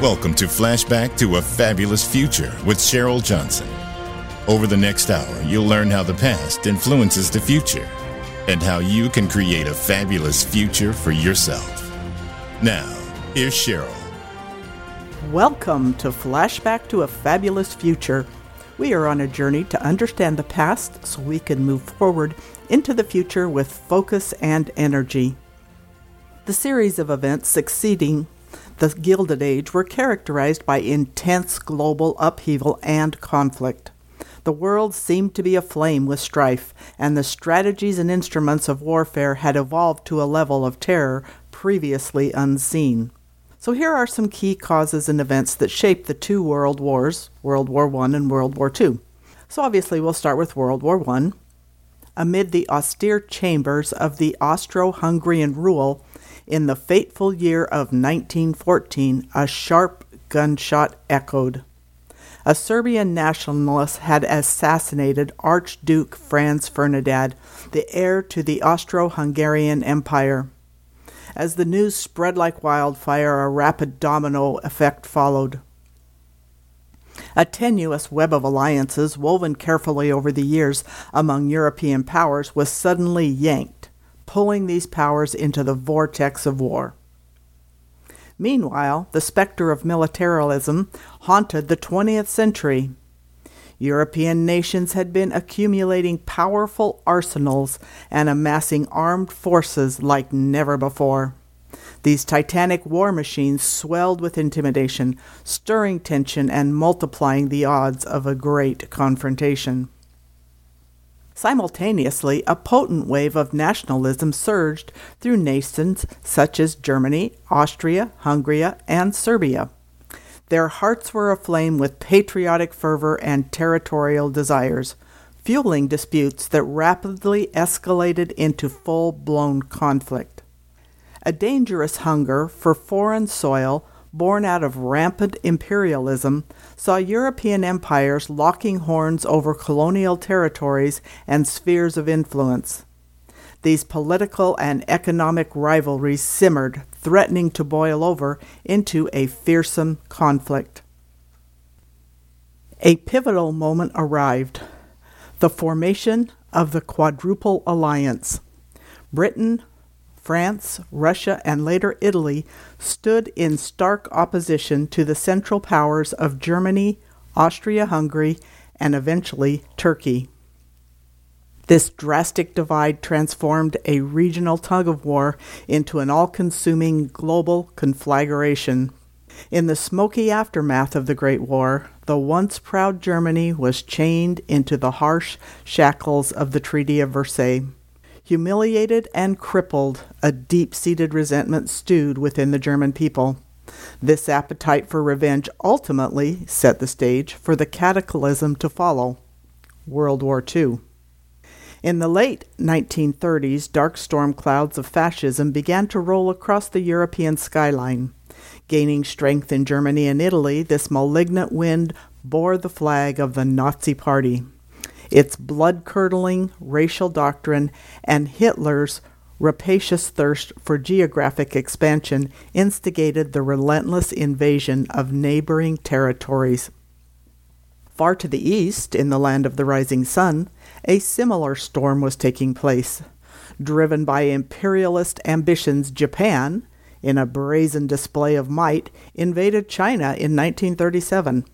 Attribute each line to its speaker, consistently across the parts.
Speaker 1: Welcome to Flashback to a Fabulous Future with Cheryl Johnson. Over the next hour, you'll learn how the past influences the future and how you can create a fabulous future for yourself. Now, here's Cheryl.
Speaker 2: Welcome to Flashback to a Fabulous Future. We are on a journey to understand the past so we can move forward into the future with focus and energy. The series of events succeeding the Gilded Age were characterized by intense global upheaval and conflict. The world seemed to be aflame with strife, and the strategies and instruments of warfare had evolved to a level of terror previously unseen. So here are some key causes and events that shaped the two world wars, World War I and World War II. So obviously we'll start with World War I. Amid the austere chambers of the Austro-Hungarian rule, in the fateful year of 1914, a sharp gunshot echoed. A Serbian nationalist had assassinated Archduke Franz Ferdinand, the heir to the Austro Hungarian Empire. As the news spread like wildfire, a rapid domino effect followed. A tenuous web of alliances woven carefully over the years among European powers was suddenly yanked pulling these powers into the vortex of war. Meanwhile, the specter of militarism haunted the 20th century. European nations had been accumulating powerful arsenals and amassing armed forces like never before. These titanic war machines swelled with intimidation, stirring tension and multiplying the odds of a great confrontation. Simultaneously, a potent wave of nationalism surged through nations such as Germany, Austria, Hungary, and Serbia. Their hearts were aflame with patriotic fervor and territorial desires, fueling disputes that rapidly escalated into full blown conflict. A dangerous hunger for foreign soil born out of rampant imperialism, saw European empires locking horns over colonial territories and spheres of influence. These political and economic rivalries simmered, threatening to boil over into a fearsome conflict. A pivotal moment arrived the formation of the Quadruple Alliance. Britain, France, Russia, and later Italy stood in stark opposition to the Central Powers of Germany, Austria Hungary, and eventually Turkey. This drastic divide transformed a regional tug of war into an all consuming global conflagration. In the smoky aftermath of the Great War, the once proud Germany was chained into the harsh shackles of the Treaty of Versailles. Humiliated and crippled, a deep seated resentment stewed within the German people. This appetite for revenge ultimately set the stage for the cataclysm to follow World War II. In the late 1930s, dark storm clouds of fascism began to roll across the European skyline. Gaining strength in Germany and Italy, this malignant wind bore the flag of the Nazi Party. Its blood curdling racial doctrine and Hitler's rapacious thirst for geographic expansion instigated the relentless invasion of neighboring territories. Far to the east, in the land of the rising sun, a similar storm was taking place. Driven by imperialist ambitions, Japan, in a brazen display of might, invaded China in 1937.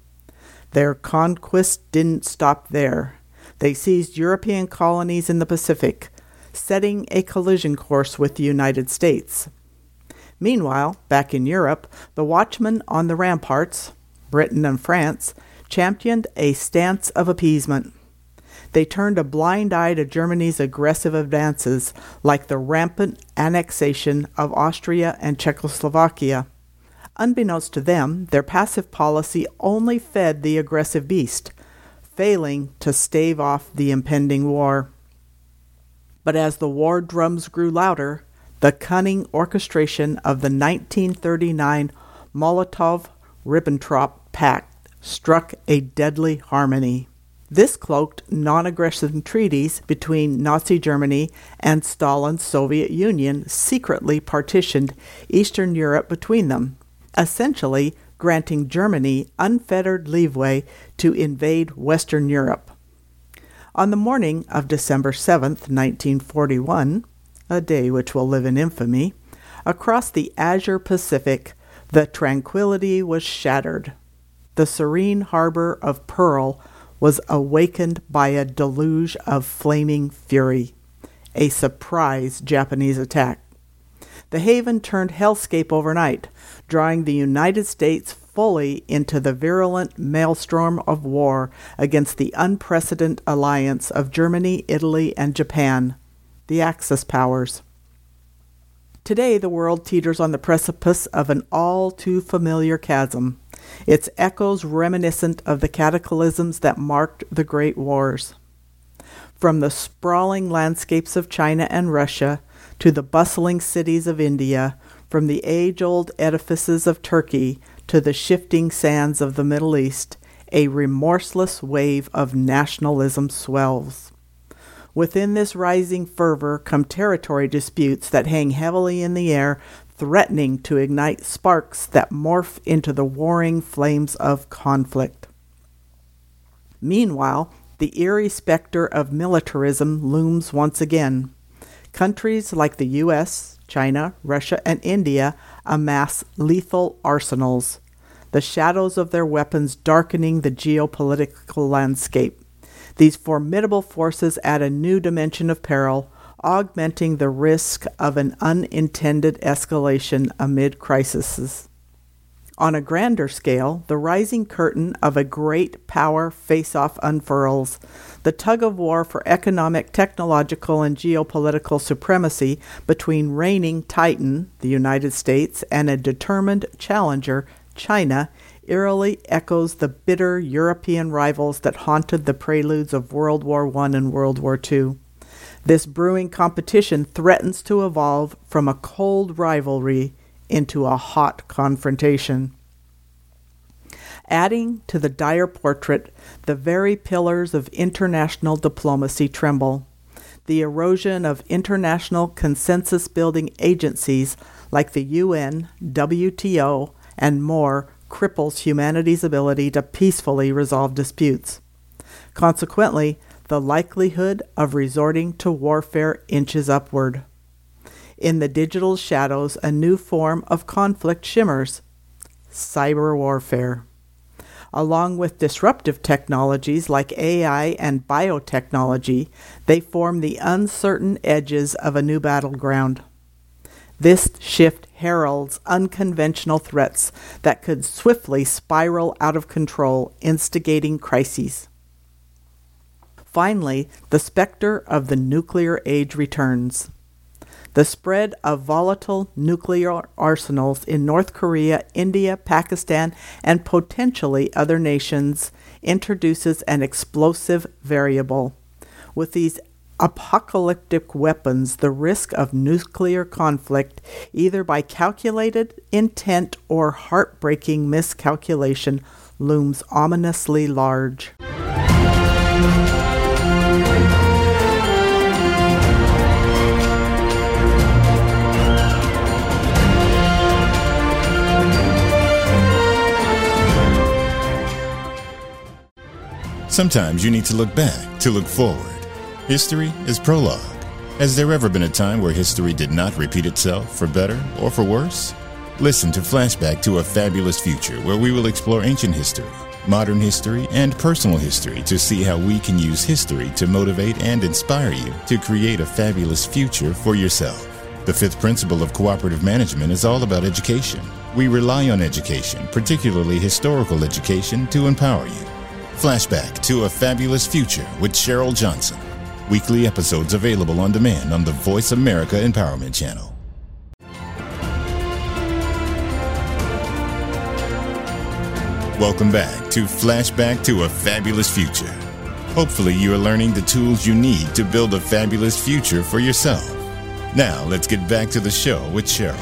Speaker 2: Their conquest didn't stop there. They seized European colonies in the Pacific, setting a collision course with the United States. Meanwhile, back in Europe, the watchmen on the ramparts, Britain and France, championed a stance of appeasement. They turned a blind eye to Germany's aggressive advances, like the rampant annexation of Austria and Czechoslovakia. Unbeknownst to them, their passive policy only fed the aggressive beast, failing to stave off the impending war. But as the war drums grew louder, the cunning orchestration of the 1939 Molotov Ribbentrop Pact struck a deadly harmony. This cloaked non aggression treaties between Nazi Germany and Stalin's Soviet Union secretly partitioned Eastern Europe between them, essentially granting Germany unfettered leeway to invade Western Europe. On the morning of December 7, 1941, a day which will live in infamy, across the azure Pacific, the tranquility was shattered. The serene harbor of Pearl was awakened by a deluge of flaming fury, a surprise Japanese attack. The haven turned hellscape overnight, drawing the United States fully into the virulent maelstrom of war against the unprecedented alliance of Germany, Italy, and Japan, the Axis powers. Today, the world teeters on the precipice of an all too familiar chasm, its echoes reminiscent of the cataclysms that marked the Great Wars. From the sprawling landscapes of China and Russia to the bustling cities of India, from the age old edifices of Turkey to the shifting sands of the Middle East, a remorseless wave of nationalism swells. Within this rising fervor come territory disputes that hang heavily in the air, threatening to ignite sparks that morph into the warring flames of conflict. Meanwhile, the eerie specter of militarism looms once again. Countries like the US, China, Russia, and India amass lethal arsenals, the shadows of their weapons darkening the geopolitical landscape. These formidable forces add a new dimension of peril, augmenting the risk of an unintended escalation amid crises. On a grander scale, the rising curtain of a great power face off unfurls. The tug of war for economic, technological, and geopolitical supremacy between reigning Titan, the United States, and a determined challenger, China, eerily echoes the bitter European rivals that haunted the preludes of World War I and World War II. This brewing competition threatens to evolve from a cold rivalry into a hot confrontation. Adding to the dire portrait, the very pillars of international diplomacy tremble. The erosion of international consensus building agencies like the UN, WTO, and more cripples humanity's ability to peacefully resolve disputes. Consequently, the likelihood of resorting to warfare inches upward. In the digital shadows, a new form of conflict shimmers cyber warfare. Along with disruptive technologies like AI and biotechnology, they form the uncertain edges of a new battleground. This shift heralds unconventional threats that could swiftly spiral out of control, instigating crises. Finally, the specter of the nuclear age returns. The spread of volatile nuclear arsenals in North Korea, India, Pakistan, and potentially other nations introduces an explosive variable. With these apocalyptic weapons, the risk of nuclear conflict, either by calculated intent or heartbreaking miscalculation, looms ominously large.
Speaker 1: Sometimes you need to look back to look forward. History is prologue. Has there ever been a time where history did not repeat itself, for better or for worse? Listen to Flashback to a Fabulous Future, where we will explore ancient history, modern history, and personal history to see how we can use history to motivate and inspire you to create a fabulous future for yourself. The fifth principle of cooperative management is all about education. We rely on education, particularly historical education, to empower you. Flashback to a Fabulous Future with Cheryl Johnson. Weekly episodes available on demand on the Voice America Empowerment Channel. Welcome back to Flashback to a Fabulous Future. Hopefully, you are learning the tools you need to build a fabulous future for yourself. Now, let's get back to the show with Cheryl.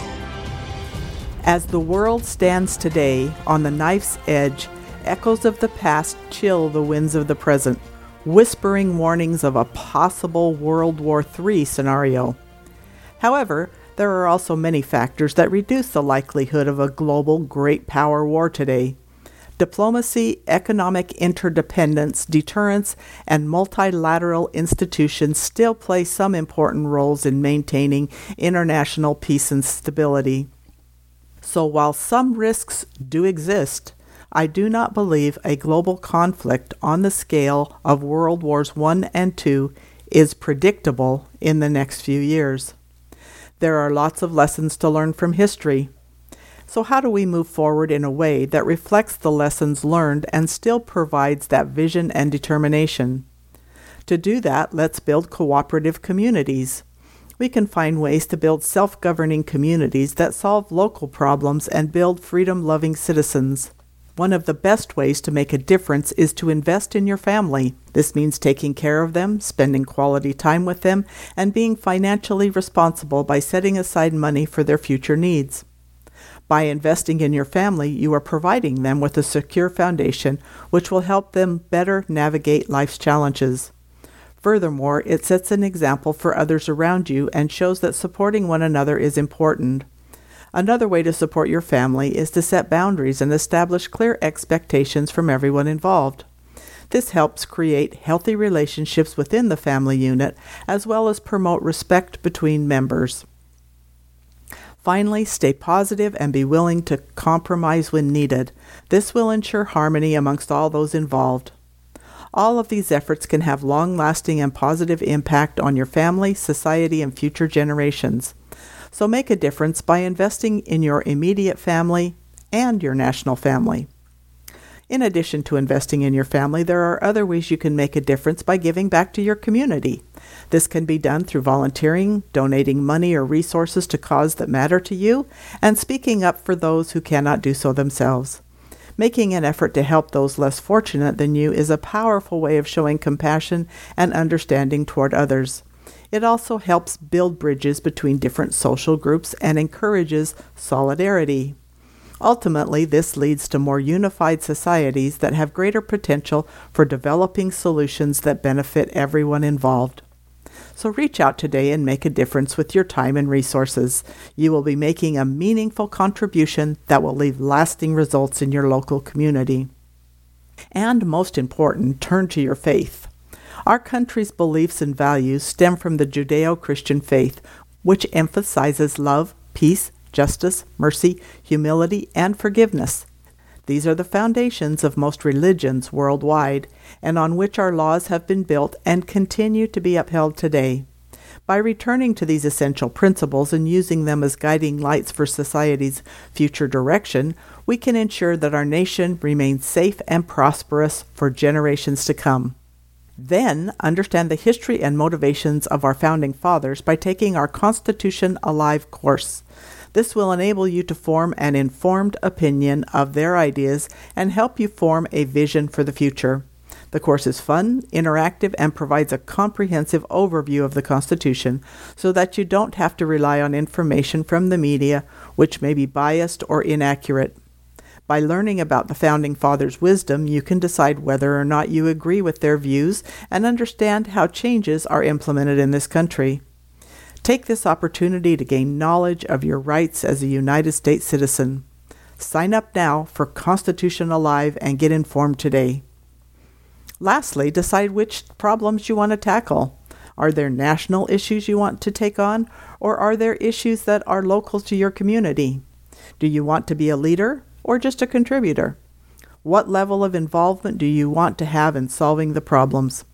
Speaker 2: As the world stands today on the knife's edge, echoes of the past chill the winds of the present, whispering warnings of a possible World War III scenario. However, There are also many factors that reduce the likelihood of a global great power war today. Diplomacy, economic interdependence, deterrence, and multilateral institutions still play some important roles in maintaining international peace and stability. So, while some risks do exist, I do not believe a global conflict on the scale of World Wars I and II is predictable in the next few years. There are lots of lessons to learn from history. So, how do we move forward in a way that reflects the lessons learned and still provides that vision and determination? To do that, let's build cooperative communities. We can find ways to build self governing communities that solve local problems and build freedom loving citizens. One of the best ways to make a difference is to invest in your family. This means taking care of them, spending quality time with them, and being financially responsible by setting aside money for their future needs. By investing in your family, you are providing them with a secure foundation which will help them better navigate life's challenges. Furthermore, it sets an example for others around you and shows that supporting one another is important. Another way to support your family is to set boundaries and establish clear expectations from everyone involved. This helps create healthy relationships within the family unit as well as promote respect between members. Finally, stay positive and be willing to compromise when needed. This will ensure harmony amongst all those involved. All of these efforts can have long lasting and positive impact on your family, society, and future generations. So make a difference by investing in your immediate family and your national family. In addition to investing in your family, there are other ways you can make a difference by giving back to your community. This can be done through volunteering, donating money or resources to causes that matter to you, and speaking up for those who cannot do so themselves. Making an effort to help those less fortunate than you is a powerful way of showing compassion and understanding toward others. It also helps build bridges between different social groups and encourages solidarity. Ultimately, this leads to more unified societies that have greater potential for developing solutions that benefit everyone involved. So reach out today and make a difference with your time and resources. You will be making a meaningful contribution that will leave lasting results in your local community. And most important, turn to your faith. Our country's beliefs and values stem from the Judeo Christian faith, which emphasizes love, peace, justice, mercy, humility, and forgiveness. These are the foundations of most religions worldwide, and on which our laws have been built and continue to be upheld today. By returning to these essential principles and using them as guiding lights for society's future direction, we can ensure that our nation remains safe and prosperous for generations to come. Then understand the history and motivations of our founding fathers by taking our Constitution Alive course. This will enable you to form an informed opinion of their ideas and help you form a vision for the future. The course is fun, interactive, and provides a comprehensive overview of the Constitution so that you don't have to rely on information from the media which may be biased or inaccurate. By learning about the Founding Fathers' wisdom, you can decide whether or not you agree with their views and understand how changes are implemented in this country. Take this opportunity to gain knowledge of your rights as a United States citizen. Sign up now for Constitution Alive and get informed today. Lastly, decide which problems you want to tackle. Are there national issues you want to take on, or are there issues that are local to your community? Do you want to be a leader, or just a contributor? What level of involvement do you want to have in solving the problems?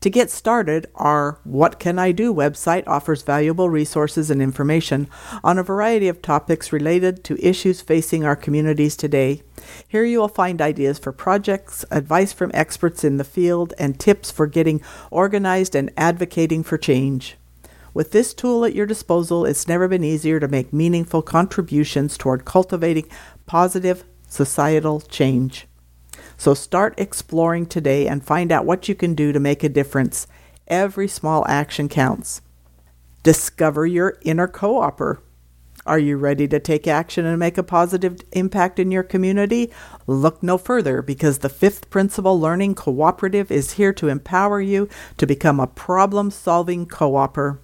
Speaker 2: To get started, our What Can I Do website offers valuable resources and information on a variety of topics related to issues facing our communities today. Here you will find ideas for projects, advice from experts in the field, and tips for getting organized and advocating for change. With this tool at your disposal, it's never been easier to make meaningful contributions toward cultivating positive societal change. So start exploring today and find out what you can do to make a difference. Every small action counts. Discover your inner co-opper. Are you ready to take action and make a positive impact in your community? Look no further because the fifth principle learning cooperative is here to empower you to become a problem solving co-opper.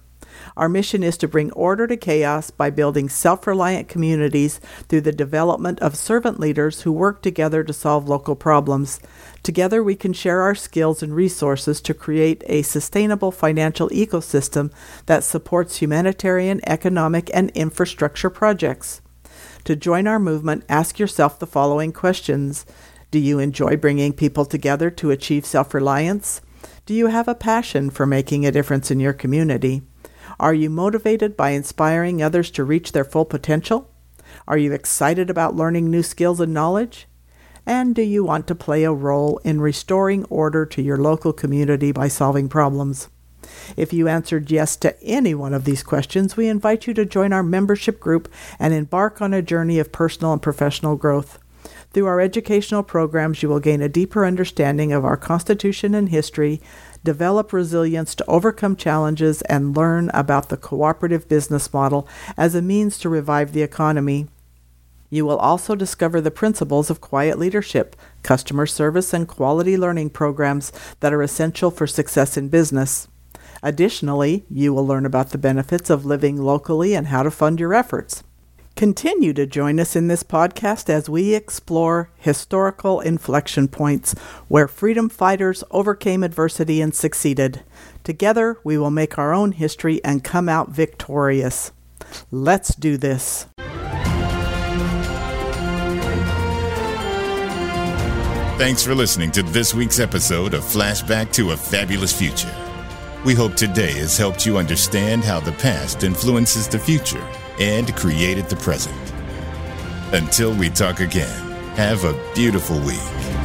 Speaker 2: Our mission is to bring order to chaos by building self reliant communities through the development of servant leaders who work together to solve local problems. Together, we can share our skills and resources to create a sustainable financial ecosystem that supports humanitarian, economic, and infrastructure projects. To join our movement, ask yourself the following questions Do you enjoy bringing people together to achieve self reliance? Do you have a passion for making a difference in your community? Are you motivated by inspiring others to reach their full potential? Are you excited about learning new skills and knowledge? And do you want to play a role in restoring order to your local community by solving problems? If you answered yes to any one of these questions, we invite you to join our membership group and embark on a journey of personal and professional growth. Through our educational programs, you will gain a deeper understanding of our Constitution and history, develop resilience to overcome challenges, and learn about the cooperative business model as a means to revive the economy. You will also discover the principles of quiet leadership, customer service, and quality learning programs that are essential for success in business. Additionally, you will learn about the benefits of living locally and how to fund your efforts. Continue to join us in this podcast as we explore historical inflection points where freedom fighters overcame adversity and succeeded. Together, we will make our own history and come out victorious. Let's do this.
Speaker 1: Thanks for listening to this week's episode of Flashback to a Fabulous Future. We hope today has helped you understand how the past influences the future and created the present. Until we talk again, have a beautiful week.